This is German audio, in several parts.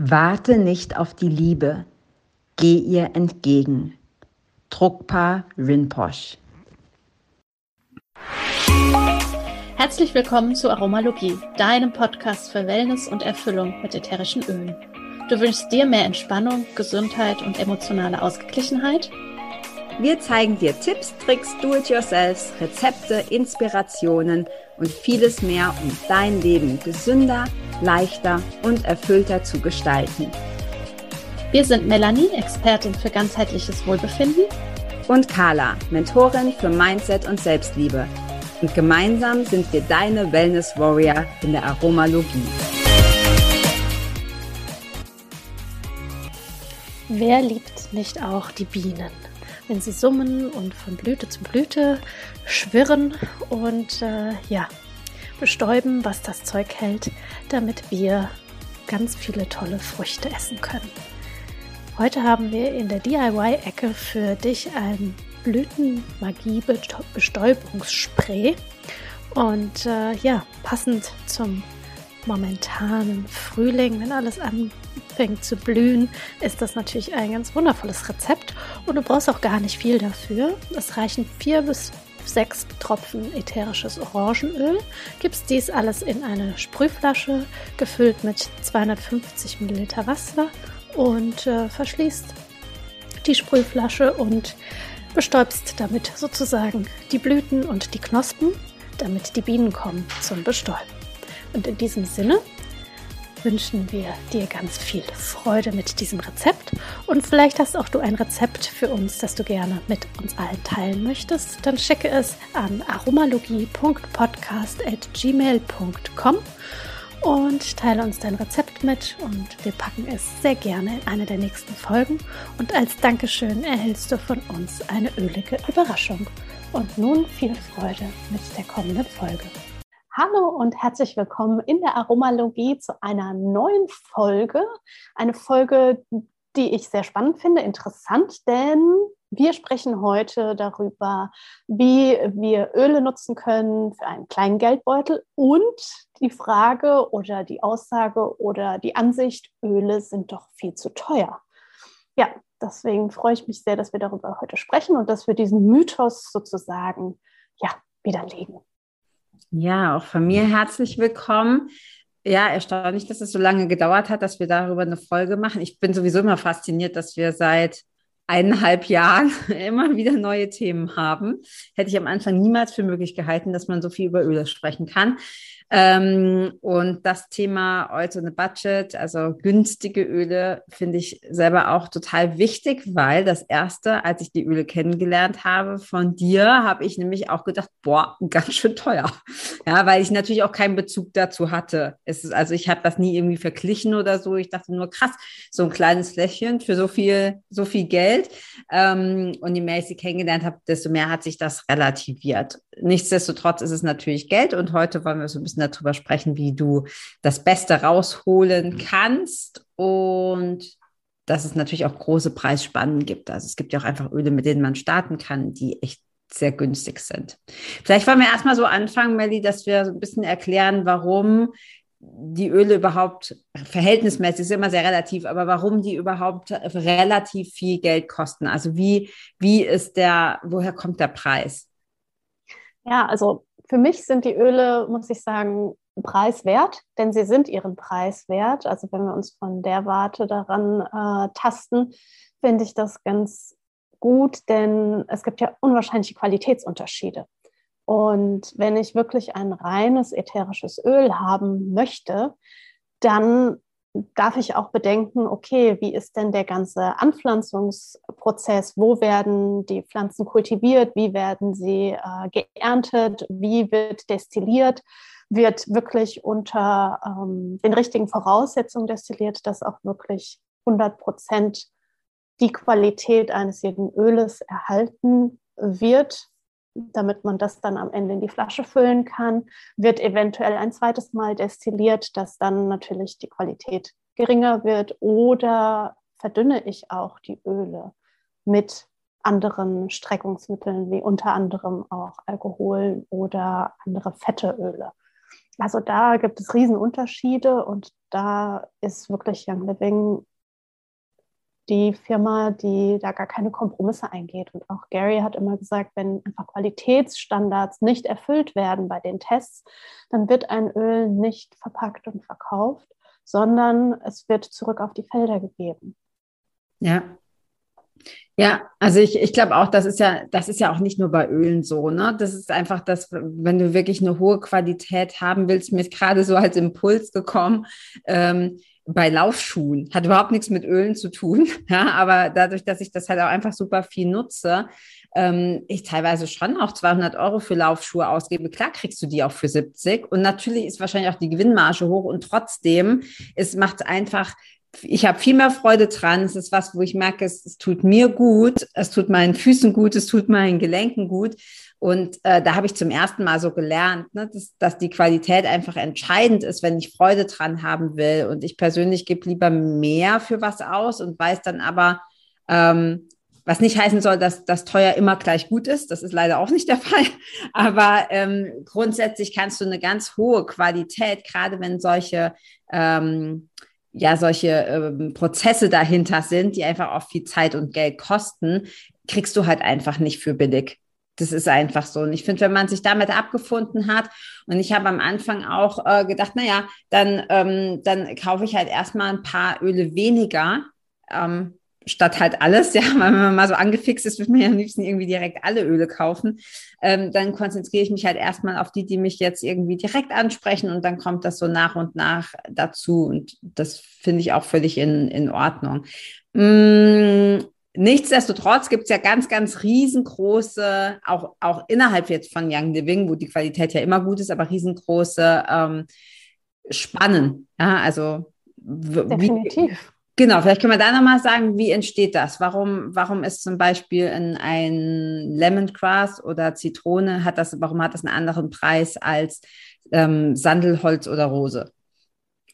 Warte nicht auf die Liebe, geh ihr entgegen. Drukpa Rinpoche. Herzlich willkommen zu Aromalogie, deinem Podcast für Wellness und Erfüllung mit ätherischen Ölen. Du wünschst dir mehr Entspannung, Gesundheit und emotionale Ausgeglichenheit? Wir zeigen dir Tipps, Tricks, Do-it-yourselfs, Rezepte, Inspirationen und vieles mehr, um dein Leben gesünder, leichter und erfüllter zu gestalten. Wir sind Melanie, Expertin für ganzheitliches Wohlbefinden. Und Carla, Mentorin für Mindset und Selbstliebe. Und gemeinsam sind wir deine Wellness Warrior in der Aromalogie. Wer liebt nicht auch die Bienen? Wenn sie summen und von Blüte zu Blüte schwirren und äh, ja, bestäuben, was das Zeug hält, damit wir ganz viele tolle Früchte essen können. Heute haben wir in der DIY-Ecke für dich ein Blütenmagie-Bestäubungsspray. Und äh, ja, passend zum momentanen Frühling, wenn alles anfängt zu blühen, ist das natürlich ein ganz wundervolles Rezept. Und du brauchst auch gar nicht viel dafür. Es reichen vier bis sechs Tropfen ätherisches Orangenöl. Gibst dies alles in eine Sprühflasche, gefüllt mit 250 Milliliter Wasser und äh, verschließt die Sprühflasche und bestäubst damit sozusagen die Blüten und die Knospen, damit die Bienen kommen zum Bestäuben. Und in diesem Sinne wünschen wir dir ganz viel Freude mit diesem Rezept. Und vielleicht hast auch du ein Rezept für uns, das du gerne mit uns allen teilen möchtest. Dann schicke es an aromalogie.podcast.gmail.com und teile uns dein Rezept mit und wir packen es sehr gerne in eine der nächsten Folgen. Und als Dankeschön erhältst du von uns eine ölige Überraschung. Und nun viel Freude mit der kommenden Folge. Hallo und herzlich willkommen in der Aromalogie zu einer neuen Folge. Eine Folge, die ich sehr spannend finde, interessant, denn wir sprechen heute darüber, wie wir Öle nutzen können für einen kleinen Geldbeutel und die Frage oder die Aussage oder die Ansicht, Öle sind doch viel zu teuer. Ja, deswegen freue ich mich sehr, dass wir darüber heute sprechen und dass wir diesen Mythos sozusagen ja, widerlegen. Ja, auch von mir herzlich willkommen. Ja, erstaunlich, dass es so lange gedauert hat, dass wir darüber eine Folge machen. Ich bin sowieso immer fasziniert, dass wir seit eineinhalb Jahren immer wieder neue Themen haben. Hätte ich am Anfang niemals für möglich gehalten, dass man so viel über Öle sprechen kann. Ähm, und das Thema Oil on Budget, also günstige Öle, finde ich selber auch total wichtig, weil das erste, als ich die Öle kennengelernt habe von dir, habe ich nämlich auch gedacht, boah, ganz schön teuer. Ja, weil ich natürlich auch keinen Bezug dazu hatte. Es ist, also ich habe das nie irgendwie verglichen oder so. Ich dachte nur, krass, so ein kleines Fläschchen für so viel, so viel Geld. Ähm, und je mehr ich sie kennengelernt habe, desto mehr hat sich das relativiert. Nichtsdestotrotz ist es natürlich Geld und heute wollen wir so ein bisschen bisschen darüber sprechen, wie du das Beste rausholen kannst und dass es natürlich auch große Preisspannen gibt. Also es gibt ja auch einfach Öle, mit denen man starten kann, die echt sehr günstig sind. Vielleicht wollen wir erstmal so anfangen, Melly, dass wir so ein bisschen erklären, warum die Öle überhaupt verhältnismäßig ist immer sehr relativ, aber warum die überhaupt relativ viel Geld kosten. Also wie, wie ist der, woher kommt der Preis? Ja, also für mich sind die Öle, muss ich sagen, preiswert, denn sie sind ihren Preis wert. Also wenn wir uns von der Warte daran äh, tasten, finde ich das ganz gut, denn es gibt ja unwahrscheinliche Qualitätsunterschiede. Und wenn ich wirklich ein reines ätherisches Öl haben möchte, dann darf ich auch bedenken, okay, wie ist denn der ganze Anpflanzungsprozess? Wo werden die Pflanzen kultiviert? Wie werden sie äh, geerntet? Wie wird destilliert? Wird wirklich unter ähm, den richtigen Voraussetzungen destilliert, dass auch wirklich 100 Prozent die Qualität eines jeden Öles erhalten wird? Damit man das dann am Ende in die Flasche füllen kann, wird eventuell ein zweites Mal destilliert, dass dann natürlich die Qualität geringer wird oder verdünne ich auch die Öle mit anderen Streckungsmitteln wie unter anderem auch Alkohol oder andere fette Öle. Also da gibt es Riesenunterschiede und da ist wirklich Young Living die Firma, die da gar keine Kompromisse eingeht. Und auch Gary hat immer gesagt, wenn einfach Qualitätsstandards nicht erfüllt werden bei den Tests, dann wird ein Öl nicht verpackt und verkauft, sondern es wird zurück auf die Felder gegeben. Ja. Ja, also ich, ich glaube auch, das ist ja, das ist ja auch nicht nur bei Ölen so, ne? Das ist einfach das, wenn du wirklich eine hohe Qualität haben willst, mir ist gerade so als Impuls gekommen, ähm, bei Laufschuhen. Hat überhaupt nichts mit Ölen zu tun. Ja, aber dadurch, dass ich das halt auch einfach super viel nutze, ähm, ich teilweise schon auch 200 Euro für Laufschuhe ausgebe. Klar kriegst du die auch für 70. Und natürlich ist wahrscheinlich auch die Gewinnmarge hoch. Und trotzdem, es macht einfach ich habe viel mehr Freude dran. Es ist was, wo ich merke, es, es, tut mir gut, es tut meinen Füßen gut, es tut meinen Gelenken gut. Und äh, da habe ich zum ersten Mal so gelernt, ne, dass, dass die Qualität einfach entscheidend ist, wenn ich Freude dran haben will. Und ich persönlich gebe lieber mehr für was aus und weiß dann aber, ähm, was nicht heißen soll, dass das teuer immer gleich gut ist. Das ist leider auch nicht der Fall. Aber ähm, grundsätzlich kannst du eine ganz hohe Qualität, gerade wenn solche ähm, ja solche ähm, Prozesse dahinter sind, die einfach auch viel Zeit und Geld kosten, kriegst du halt einfach nicht für billig. Das ist einfach so. Und ich finde, wenn man sich damit abgefunden hat, und ich habe am Anfang auch äh, gedacht, naja, dann, ähm, dann kaufe ich halt erstmal ein paar Öle weniger, ähm, statt halt alles. Ja, wenn man mal so angefixt ist, würde man ja am liebsten irgendwie direkt alle Öle kaufen. Ähm, dann konzentriere ich mich halt erstmal auf die, die mich jetzt irgendwie direkt ansprechen und dann kommt das so nach und nach dazu. Und das finde ich auch völlig in, in Ordnung. Mmh Nichtsdestotrotz gibt es ja ganz, ganz riesengroße, auch, auch innerhalb jetzt von Young Living, wo die Qualität ja immer gut ist, aber riesengroße ähm, Spannen. Ja, also Definitiv. Wie, genau, vielleicht können wir da nochmal sagen, wie entsteht das? Warum, warum ist zum Beispiel in ein Lemongrass oder Zitrone, hat das, warum hat das einen anderen Preis als ähm, Sandelholz oder Rose?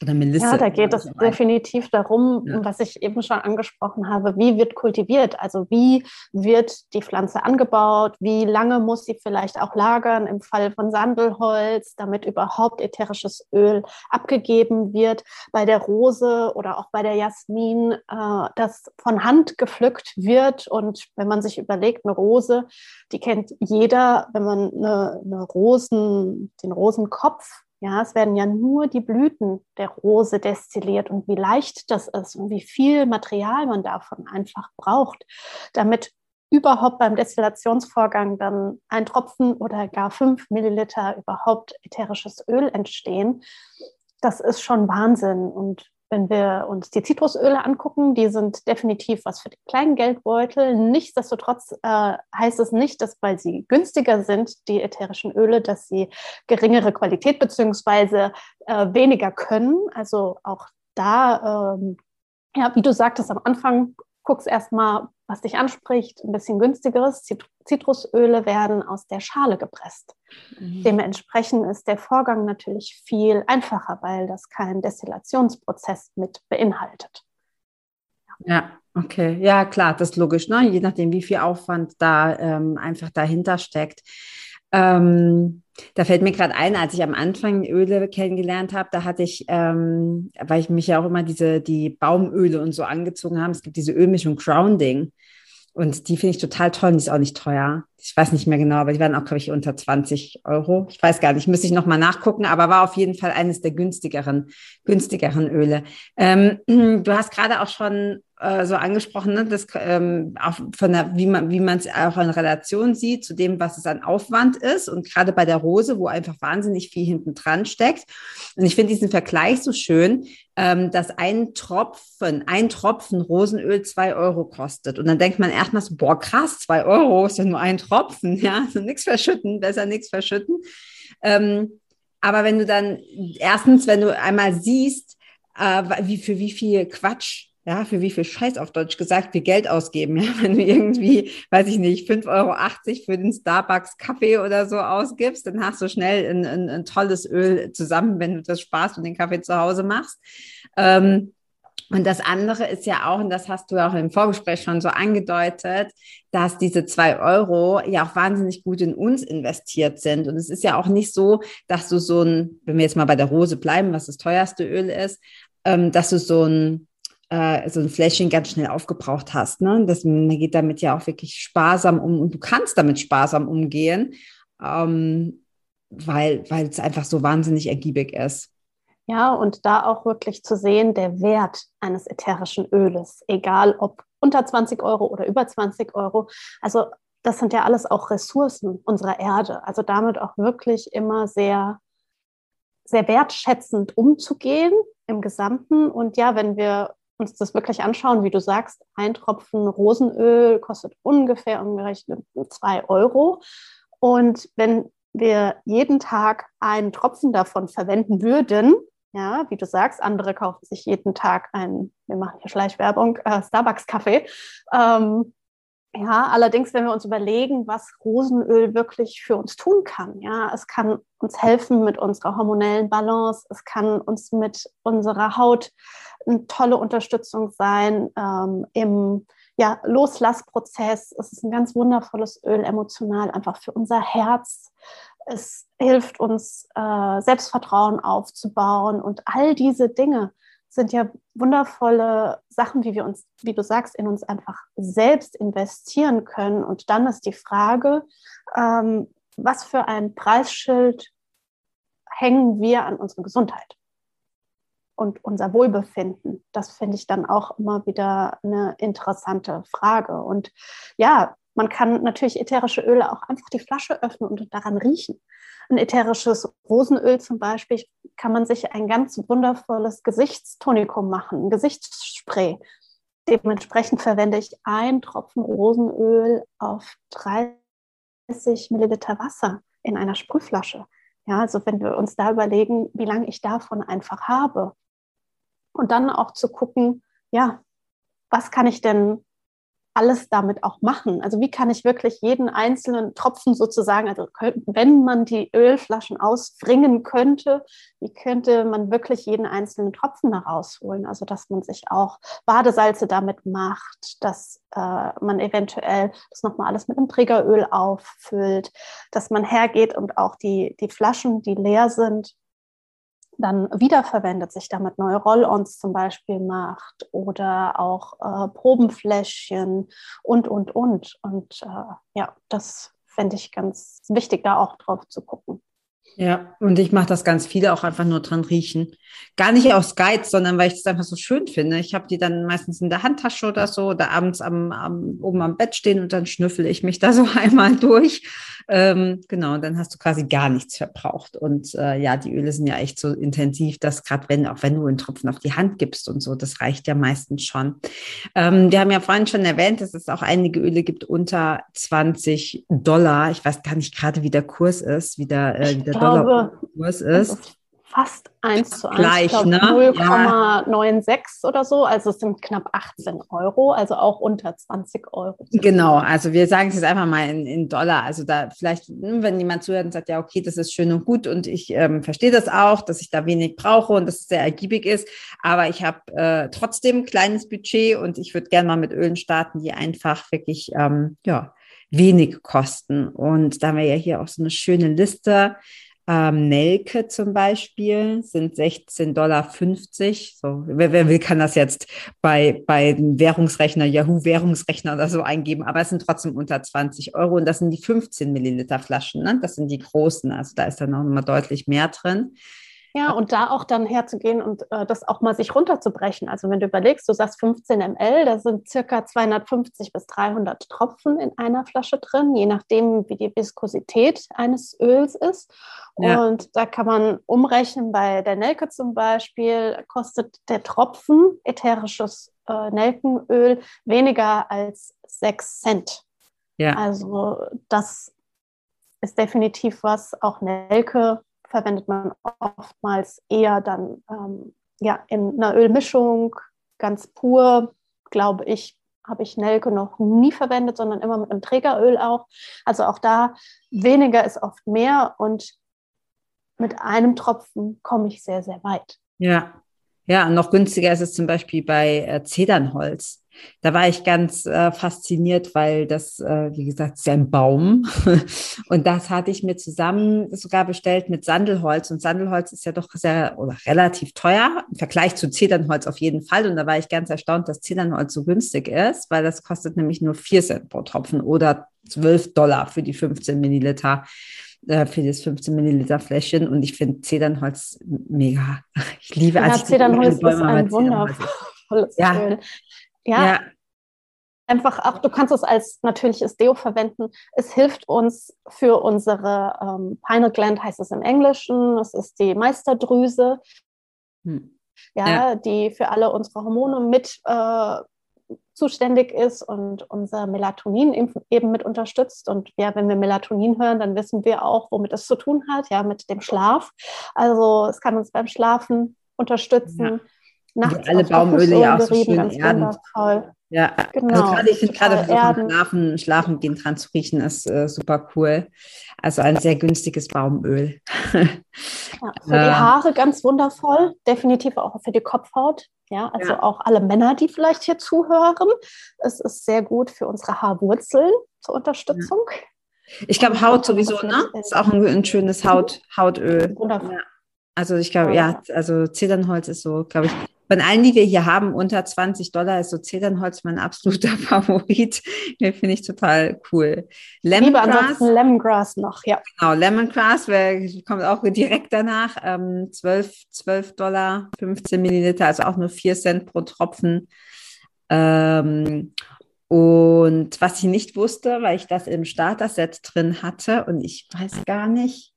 Oder Melisse. Ja, da geht es definitiv darum, ja. was ich eben schon angesprochen habe, wie wird kultiviert? Also wie wird die Pflanze angebaut? Wie lange muss sie vielleicht auch lagern im Fall von Sandelholz, damit überhaupt ätherisches Öl abgegeben wird? Bei der Rose oder auch bei der Jasmin, äh, das von Hand gepflückt wird. Und wenn man sich überlegt, eine Rose, die kennt jeder, wenn man eine, eine Rosen, den Rosenkopf ja, es werden ja nur die Blüten der Rose destilliert und wie leicht das ist und wie viel Material man davon einfach braucht, damit überhaupt beim Destillationsvorgang dann ein Tropfen oder gar fünf Milliliter überhaupt ätherisches Öl entstehen. Das ist schon Wahnsinn. Und wenn wir uns die Zitrusöle angucken, die sind definitiv was für den kleinen Geldbeutel. Nichtsdestotrotz äh, heißt es nicht, dass weil sie günstiger sind, die ätherischen Öle, dass sie geringere Qualität bzw. Äh, weniger können. Also auch da, ähm, ja, wie du sagtest am Anfang, guckst erstmal, was dich anspricht, ein bisschen günstigeres. Zitrusöle werden aus der Schale gepresst. Mhm. Dementsprechend ist der Vorgang natürlich viel einfacher, weil das keinen Destillationsprozess mit beinhaltet. Ja, okay. Ja, klar, das ist logisch, ne? je nachdem, wie viel Aufwand da ähm, einfach dahinter steckt. Ähm, da fällt mir gerade ein, als ich am Anfang Öle kennengelernt habe, da hatte ich, ähm, weil ich mich ja auch immer diese, die Baumöle und so angezogen haben, es gibt diese Ölmischung Grounding. Und die finde ich total toll und die ist auch nicht teuer. Ich weiß nicht mehr genau, aber die waren auch, glaube ich, unter 20 Euro. Ich weiß gar nicht, müsste ich nochmal nachgucken, aber war auf jeden Fall eines der günstigeren, günstigeren Öle. Ähm, du hast gerade auch schon äh, so angesprochen, ne, dass ähm, auch von der, wie man es auch in Relation sieht zu dem, was es an Aufwand ist und gerade bei der Rose, wo einfach wahnsinnig viel hinten dran steckt. Und ich finde diesen Vergleich so schön, ähm, dass ein Tropfen, ein Tropfen Rosenöl zwei Euro kostet. Und dann denkt man erstmal so, boah, krass, zwei Euro ist ja nur ein Tropfen, ja, so nichts verschütten, besser nichts verschütten. Ähm, aber wenn du dann erstens, wenn du einmal siehst, äh, wie für wie viel Quatsch ja, für wie viel Scheiß auf Deutsch gesagt wir Geld ausgeben. Ja, wenn du irgendwie, weiß ich nicht, 5,80 Euro für den Starbucks Kaffee oder so ausgibst, dann hast du schnell ein, ein, ein tolles Öl zusammen, wenn du das sparst und den Kaffee zu Hause machst. Ähm, und das andere ist ja auch, und das hast du auch im Vorgespräch schon so angedeutet, dass diese zwei Euro ja auch wahnsinnig gut in uns investiert sind. Und es ist ja auch nicht so, dass du so ein, wenn wir jetzt mal bei der Rose bleiben, was das teuerste Öl ist, ähm, dass du so ein, äh, so ein Fläschchen ganz schnell aufgebraucht hast. Ne? Das, man geht damit ja auch wirklich sparsam um und du kannst damit sparsam umgehen, ähm, weil, es einfach so wahnsinnig ergiebig ist. Ja, und da auch wirklich zu sehen, der Wert eines ätherischen Öles, egal ob unter 20 Euro oder über 20 Euro. Also das sind ja alles auch Ressourcen unserer Erde. Also damit auch wirklich immer sehr, sehr wertschätzend umzugehen im Gesamten. Und ja, wenn wir uns das wirklich anschauen, wie du sagst, ein Tropfen Rosenöl kostet ungefähr umgerechnet zwei Euro. Und wenn wir jeden Tag einen Tropfen davon verwenden würden, ja, wie du sagst, andere kaufen sich jeden Tag einen, wir machen hier Schleichwerbung, äh, Starbucks-Kaffee. Ähm, ja, allerdings, wenn wir uns überlegen, was Rosenöl wirklich für uns tun kann, ja, es kann uns helfen mit unserer hormonellen Balance, es kann uns mit unserer Haut eine tolle Unterstützung sein ähm, im ja, Loslassprozess. Es ist ein ganz wundervolles Öl, emotional, einfach für unser Herz, es hilft uns, äh, Selbstvertrauen aufzubauen und all diese Dinge sind ja wundervolle Sachen, wie wir uns, wie du sagst, in uns einfach selbst investieren können. Und dann ist die Frage, ähm, was für ein Preisschild hängen wir an unsere Gesundheit und unser Wohlbefinden? Das finde ich dann auch immer wieder eine interessante Frage. Und ja, man kann natürlich ätherische Öle auch einfach die Flasche öffnen und daran riechen. Ein ätherisches Rosenöl zum Beispiel kann man sich ein ganz wundervolles Gesichtstonikum machen, ein Gesichtsspray. Dementsprechend verwende ich ein Tropfen Rosenöl auf 30 Milliliter Wasser in einer Sprühflasche. Ja, also wenn wir uns da überlegen, wie lange ich davon einfach habe. Und dann auch zu gucken, ja, was kann ich denn alles damit auch machen? Also wie kann ich wirklich jeden einzelnen Tropfen sozusagen, also wenn man die Ölflaschen ausbringen könnte, wie könnte man wirklich jeden einzelnen Tropfen da rausholen? Also dass man sich auch Badesalze damit macht, dass äh, man eventuell das nochmal alles mit einem Trägeröl auffüllt, dass man hergeht und auch die, die Flaschen, die leer sind, dann wiederverwendet, sich damit neue Roll-ons zum Beispiel macht oder auch äh, Probenfläschchen und, und, und. Und äh, ja, das fände ich ganz wichtig, da auch drauf zu gucken. Ja, und ich mache das ganz viele auch einfach nur dran riechen. Gar nicht aus Geiz, sondern weil ich es einfach so schön finde. Ich habe die dann meistens in der Handtasche oder so oder abends am, am, oben am Bett stehen und dann schnüffel ich mich da so einmal durch. Ähm, genau, dann hast du quasi gar nichts verbraucht. Und äh, ja, die Öle sind ja echt so intensiv, dass gerade wenn, auch wenn du einen Tropfen auf die Hand gibst und so, das reicht ja meistens schon. Ähm, wir haben ja vorhin schon erwähnt, dass es auch einige Öle gibt unter 20 Dollar. Ich weiß gar nicht gerade, wie der Kurs ist, wie der, äh, wie der Dollarkurs ist fast 1 zu 1, Gleich, glaub, ne? 0,96 ja. oder so. Also es sind knapp 18 Euro, also auch unter 20 Euro. Genau, also wir sagen es jetzt einfach mal in, in, Dollar. Also da vielleicht, hm, wenn jemand zuhört und sagt, ja, okay, das ist schön und gut und ich ähm, verstehe das auch, dass ich da wenig brauche und dass es sehr ergiebig ist, aber ich habe äh, trotzdem ein kleines Budget und ich würde gerne mal mit Ölen starten, die einfach wirklich, ähm, ja, wenig kosten. Und da haben wir ja hier auch so eine schöne Liste ähm, Nelke zum Beispiel sind 16,50 Dollar. So, wer, wer, will, kann das jetzt bei, bei Währungsrechner, Yahoo-Währungsrechner oder so eingeben, aber es sind trotzdem unter 20 Euro und das sind die 15 Milliliter Flaschen. Ne? Das sind die großen, also da ist dann noch mal deutlich mehr drin. Ja, und da auch dann herzugehen und äh, das auch mal sich runterzubrechen. Also wenn du überlegst, du sagst 15 ml, da sind circa 250 bis 300 Tropfen in einer Flasche drin, je nachdem, wie die Viskosität eines Öls ist. Ja. Und da kann man umrechnen, bei der Nelke zum Beispiel kostet der Tropfen ätherisches äh, Nelkenöl weniger als 6 Cent. Ja. Also das ist definitiv was, auch Nelke verwendet man oftmals eher dann ähm, ja, in einer Ölmischung, ganz pur, glaube ich, habe ich Nelke noch nie verwendet, sondern immer mit einem Trägeröl auch. Also auch da weniger ist oft mehr und mit einem Tropfen komme ich sehr, sehr weit. Ja, ja, noch günstiger ist es zum Beispiel bei äh, Zedernholz. Da war ich ganz äh, fasziniert, weil das, äh, wie gesagt, ist ja ein Baum. und das hatte ich mir zusammen sogar bestellt mit Sandelholz. Und Sandelholz ist ja doch sehr oder relativ teuer im Vergleich zu Zedernholz auf jeden Fall. Und da war ich ganz erstaunt, dass Zedernholz so günstig ist, weil das kostet nämlich nur 4 Cent pro Tropfen oder 12 Dollar für die 15 Milliliter äh, für das 15 Milliliter Fläschchen und ich finde Zedernholz mega. Ich liebe ja, also Zedernholz ist ein wundervolles ja. Öl. Ja. ja. Einfach auch, du kannst es als natürliches Deo verwenden. Es hilft uns für unsere ähm, Pineal Gland, heißt es im Englischen. Es ist die Meisterdrüse, hm. ja, ja, die für alle unsere Hormone mit äh, zuständig ist und unser Melatonin eben mit unterstützt. Und ja, wenn wir Melatonin hören, dann wissen wir auch, womit es zu tun hat, ja, mit dem Schlaf. Also es kann uns beim Schlafen unterstützen. Ja. Nachts alle Baumöle ja auch so schön erdend. Ja, also genau. Also gerade, ich finde gerade Schlafen, Schlafen gehen dran zu riechen, ist äh, super cool. Also ein sehr günstiges Baumöl. ja, für die Haare ganz wundervoll, definitiv auch für die Kopfhaut. Ja, also ja. auch alle Männer, die vielleicht hier zuhören. Es ist sehr gut für unsere Haarwurzeln zur Unterstützung. Ja. Ich glaube, Haut sowieso, ne? Ist auch ein, ein schönes Haut, Hautöl. Wundervoll. Also ich glaube, ja, also Zedernholz ist so, glaube ich, von allen, die wir hier haben, unter 20 Dollar ist so Zedernholz mein absoluter Favorit. Finde ich total cool. Lemongrass. Lemongrass noch, ja. Genau, Lemongrass kommt auch direkt danach. Ähm, 12, 12 Dollar, 15 Milliliter, also auch nur 4 Cent pro Tropfen. Ähm, und was ich nicht wusste, weil ich das im Starter-Set drin hatte und ich weiß gar nicht,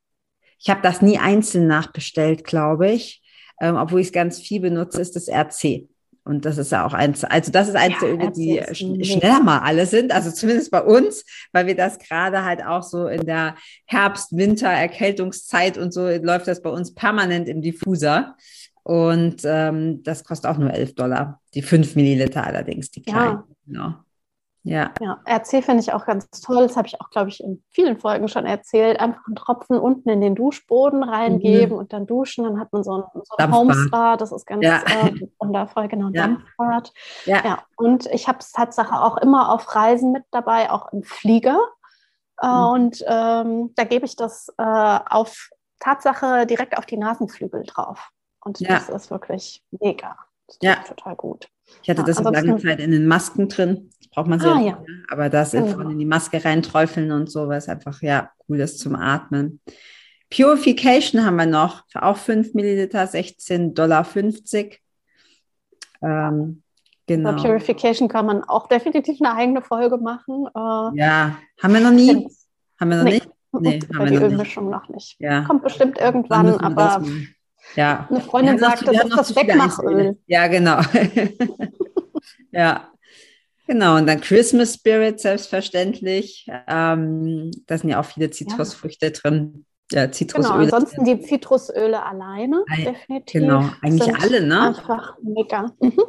ich habe das nie einzeln nachbestellt, glaube ich ähm, obwohl ich es ganz viel benutze, ist das RC. Und das ist ja auch eins, also das ist eins ja, der Öle, die sch schneller mal alle sind, also zumindest bei uns, weil wir das gerade halt auch so in der Herbst-, Winter-, Erkältungszeit und so läuft das bei uns permanent im Diffuser. Und ähm, das kostet auch nur 11 Dollar, die 5 Milliliter allerdings, die kleinen. Ja. Genau. Ja. ja, RC finde ich auch ganz toll. Das habe ich auch, glaube ich, in vielen Folgen schon erzählt. Einfach einen Tropfen unten in den Duschboden reingeben mhm. und dann duschen. Dann hat man so ein, so ein Homespa. Das ist ganz ja. äh, wundervoll, genau, ja. Dampfbad. Ja. ja. Und ich habe es Tatsache auch immer auf Reisen mit dabei, auch im Flieger. Äh, mhm. Und ähm, da gebe ich das äh, auf Tatsache direkt auf die Nasenflügel drauf. Und ja. das ist wirklich mega. Das ja. total gut. Ich hatte das ja, lange Zeit in den Masken drin. Braucht man sehr, ah, ja. aber das genau. in die Maske reinträufeln und so, weil es einfach ja cool ist zum Atmen. Purification haben wir noch, auch 5 Milliliter, 16,50 Dollar. Ähm, genau. Bei Purification kann man auch definitiv eine eigene Folge machen. Äh, ja, haben wir noch nie? Haben wir noch nee. nicht? Nee, haben wir die noch Ölmischung nicht. noch nicht. Ja. Kommt bestimmt irgendwann, aber ja. Eine Freundin sagt, das ist das Wegmachöl. Ja, genau. ja. Genau, und dann Christmas Spirit selbstverständlich. Ähm, da sind ja auch viele Zitrusfrüchte ja. drin. Ja, Zitrusöle. Genau, ansonsten die Zitrusöle alleine, definitiv. Genau, eigentlich alle, ne? Einfach mega. Mhm.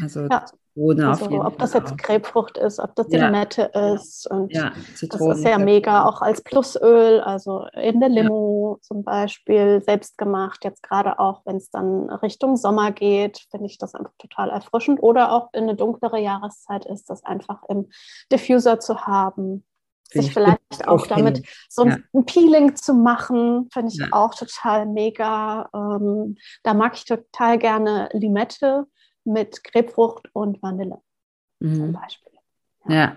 Also ja. Zitrone also, ob das jetzt Grapefrucht ist, ob das die ja. Limette ist. Und ja, Zitrone, das ist ja mega, auch als Plusöl, also in der Limo ja. zum Beispiel, selbst gemacht. Jetzt gerade auch, wenn es dann Richtung Sommer geht, finde ich das einfach total erfrischend. Oder auch in eine dunklere Jahreszeit ist das einfach im Diffuser zu haben. Sich vielleicht auch damit so ein ja. Peeling zu machen, finde ich auch total mega. Ähm, da mag ich total gerne Limette mit Grapefrucht und Vanille mhm. zum Beispiel. Ja, ja.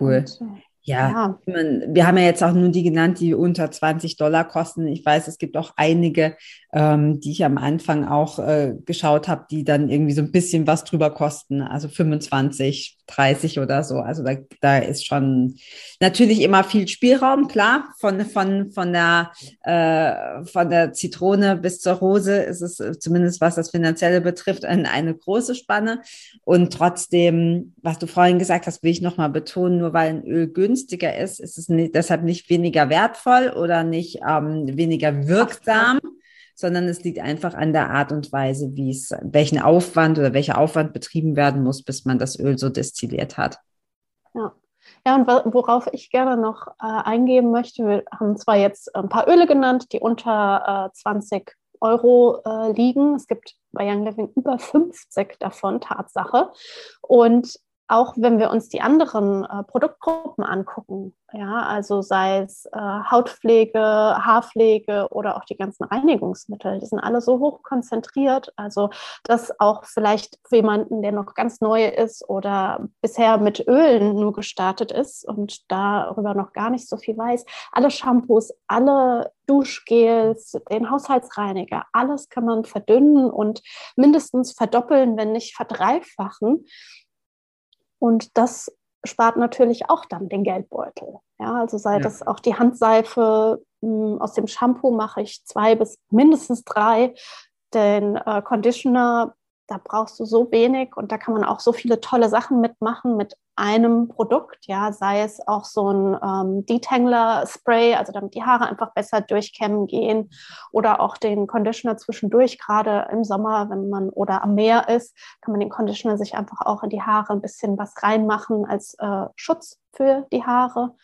cool. Und, ja, ja. wir haben ja jetzt auch nur die genannt, die unter 20 Dollar kosten. Ich weiß, es gibt auch einige, ähm, die ich am Anfang auch äh, geschaut habe, die dann irgendwie so ein bisschen was drüber kosten, also 25, 30 oder so. Also da, da ist schon natürlich immer viel Spielraum, klar. Von, von, von, der, äh, von der Zitrone bis zur Rose ist es äh, zumindest, was das Finanzielle betrifft, eine, eine große Spanne. Und trotzdem, was du vorhin gesagt hast, will ich nochmal betonen, nur weil ein Öl günstiger ist, ist es nicht, deshalb nicht weniger wertvoll oder nicht ähm, weniger wirksam sondern es liegt einfach an der Art und Weise, wie es, welchen Aufwand oder welcher Aufwand betrieben werden muss, bis man das Öl so destilliert hat. Ja. Ja, und worauf ich gerne noch äh, eingehen möchte, wir haben zwar jetzt ein paar Öle genannt, die unter äh, 20 Euro äh, liegen. Es gibt bei Young Living über 50 davon, Tatsache. Und auch wenn wir uns die anderen äh, Produktgruppen angucken, ja, also sei es äh, Hautpflege, Haarpflege oder auch die ganzen Reinigungsmittel, die sind alle so hoch konzentriert, also dass auch vielleicht für jemanden, der noch ganz neu ist oder bisher mit Ölen nur gestartet ist und darüber noch gar nicht so viel weiß, alle Shampoos, alle Duschgels, den Haushaltsreiniger, alles kann man verdünnen und mindestens verdoppeln, wenn nicht verdreifachen. Und das spart natürlich auch dann den Geldbeutel. Ja, also sei ja. das auch die Handseife, hm, aus dem Shampoo mache ich zwei bis mindestens drei. Den äh, Conditioner da brauchst du so wenig und da kann man auch so viele tolle Sachen mitmachen mit einem Produkt, ja, sei es auch so ein ähm, Detangler-Spray, also damit die Haare einfach besser durchkämmen gehen oder auch den Conditioner zwischendurch, gerade im Sommer, wenn man oder am Meer ist, kann man den Conditioner sich einfach auch in die Haare ein bisschen was reinmachen als äh, Schutz für die Haare.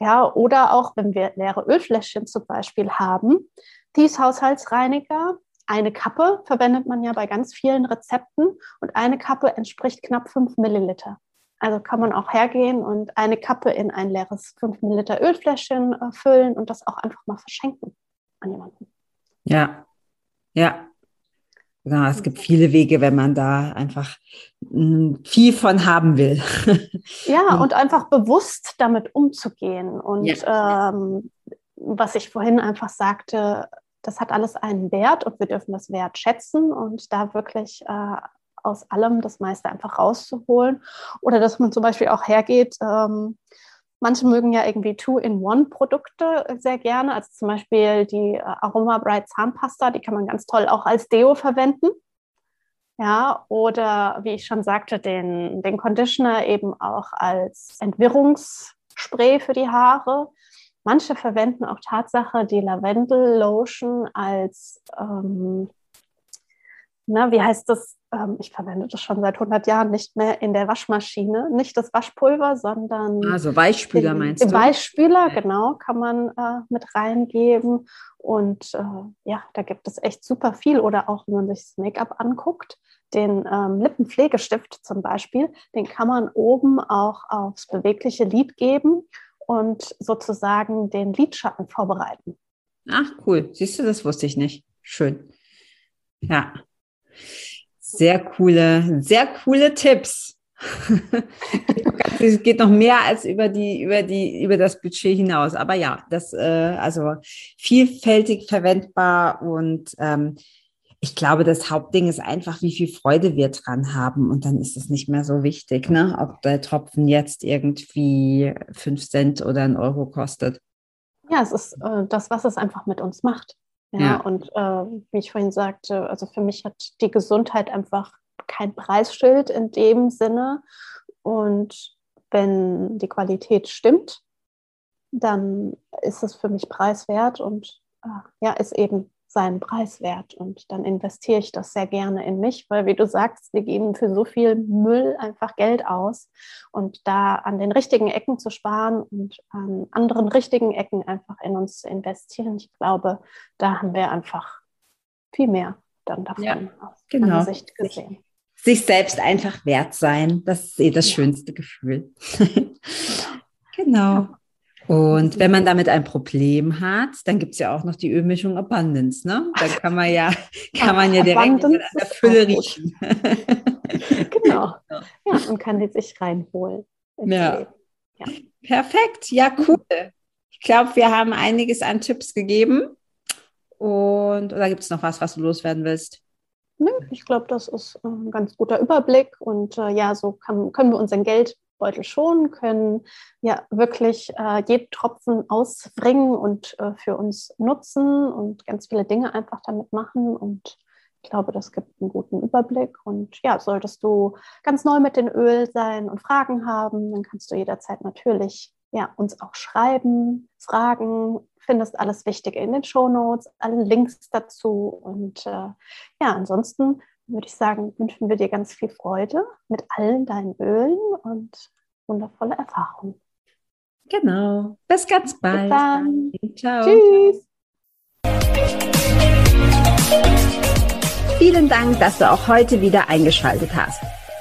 Ja, oder auch, wenn wir leere Ölfläschchen zum Beispiel haben, dies Haushaltsreiniger, eine Kappe verwendet man ja bei ganz vielen Rezepten und eine Kappe entspricht knapp 5 Milliliter. Also kann man auch hergehen und eine Kappe in ein leeres 5 Milliliter Ölfläschchen äh, füllen und das auch einfach mal verschenken an jemanden. Ja, ja. Ja, es gibt viele Wege, wenn man da einfach hm, viel von haben will. Ja, und einfach bewusst damit umzugehen. Und ja. ähm, was ich vorhin einfach sagte, das hat alles einen Wert und wir dürfen das Wert schätzen und da wirklich äh, aus allem das meiste einfach rauszuholen. Oder dass man zum Beispiel auch hergeht, ähm, manche mögen ja irgendwie Two-in-One-Produkte sehr gerne, also zum Beispiel die äh, Aroma Bright Zahnpasta, die kann man ganz toll auch als Deo verwenden. Ja, oder wie ich schon sagte, den, den Conditioner eben auch als Entwirrungsspray für die Haare. Manche verwenden auch Tatsache die Lavendel-Lotion als, ähm, na, wie heißt das? Ähm, ich verwende das schon seit 100 Jahren nicht mehr in der Waschmaschine. Nicht das Waschpulver, sondern. Also Weichspüler den, meinst du? Weichspüler, genau, kann man äh, mit reingeben. Und äh, ja, da gibt es echt super viel. Oder auch, wenn man sich das Make-up anguckt, den ähm, Lippenpflegestift zum Beispiel, den kann man oben auch aufs bewegliche Lid geben und sozusagen den Lidschatten vorbereiten. Ach, cool. Siehst du, das wusste ich nicht. Schön. Ja. Sehr coole, sehr coole Tipps. es geht noch mehr als über die, über die, über das Budget hinaus. Aber ja, das, äh, also vielfältig verwendbar und ähm, ich glaube, das Hauptding ist einfach, wie viel Freude wir dran haben. Und dann ist es nicht mehr so wichtig, ne? ob der Tropfen jetzt irgendwie fünf Cent oder ein Euro kostet. Ja, es ist äh, das, was es einfach mit uns macht. Ja, ja. und äh, wie ich vorhin sagte, also für mich hat die Gesundheit einfach kein Preisschild in dem Sinne. Und wenn die Qualität stimmt, dann ist es für mich preiswert und äh, ja, ist eben seinen Preis wert. Und dann investiere ich das sehr gerne in mich, weil, wie du sagst, wir geben für so viel Müll einfach Geld aus. Und da an den richtigen Ecken zu sparen und an anderen richtigen Ecken einfach in uns zu investieren, ich glaube, da haben wir einfach viel mehr dann davon ja, aus genau. Sicht gesehen. Sich selbst einfach wert sein, das ist eh das schönste Gefühl. genau. Und wenn man damit ein Problem hat, dann gibt es ja auch noch die Ölmischung Abundance, ne? Dann kann man ja, kann man ja direkt in der Fülle riechen. genau. Ja, und kann die sich reinholen. Ja. ja. Perfekt. Ja, cool. Ich glaube, wir haben einiges an Tipps gegeben. Und oder gibt es noch was, was du loswerden willst? Ich glaube, das ist ein ganz guter Überblick. Und äh, ja, so kann, können wir unser Geld Beutel schonen, können ja wirklich äh, jeden Tropfen ausbringen und äh, für uns nutzen und ganz viele Dinge einfach damit machen. Und ich glaube, das gibt einen guten Überblick. Und ja, solltest du ganz neu mit den Öl sein und Fragen haben, dann kannst du jederzeit natürlich ja, uns auch schreiben, fragen, findest alles Wichtige in den Show Notes, alle Links dazu. Und äh, ja, ansonsten würde ich sagen, wünschen wir dir ganz viel Freude mit allen deinen Ölen und wundervolle Erfahrungen. Genau. Bis ganz bald. Bis dann. Ciao. Tschüss. Vielen Dank, dass du auch heute wieder eingeschaltet hast.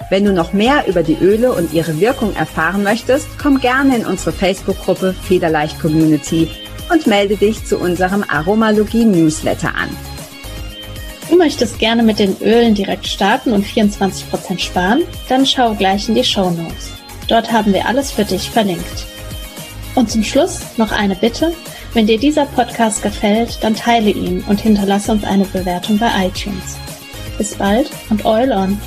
Wenn du noch mehr über die Öle und ihre Wirkung erfahren möchtest, komm gerne in unsere Facebook-Gruppe Federleicht Community und melde dich zu unserem Aromalogie-Newsletter an. Du möchtest gerne mit den Ölen direkt starten und 24% sparen? Dann schau gleich in die Show Notes. Dort haben wir alles für dich verlinkt. Und zum Schluss noch eine Bitte. Wenn dir dieser Podcast gefällt, dann teile ihn und hinterlasse uns eine Bewertung bei iTunes. Bis bald und Oil on!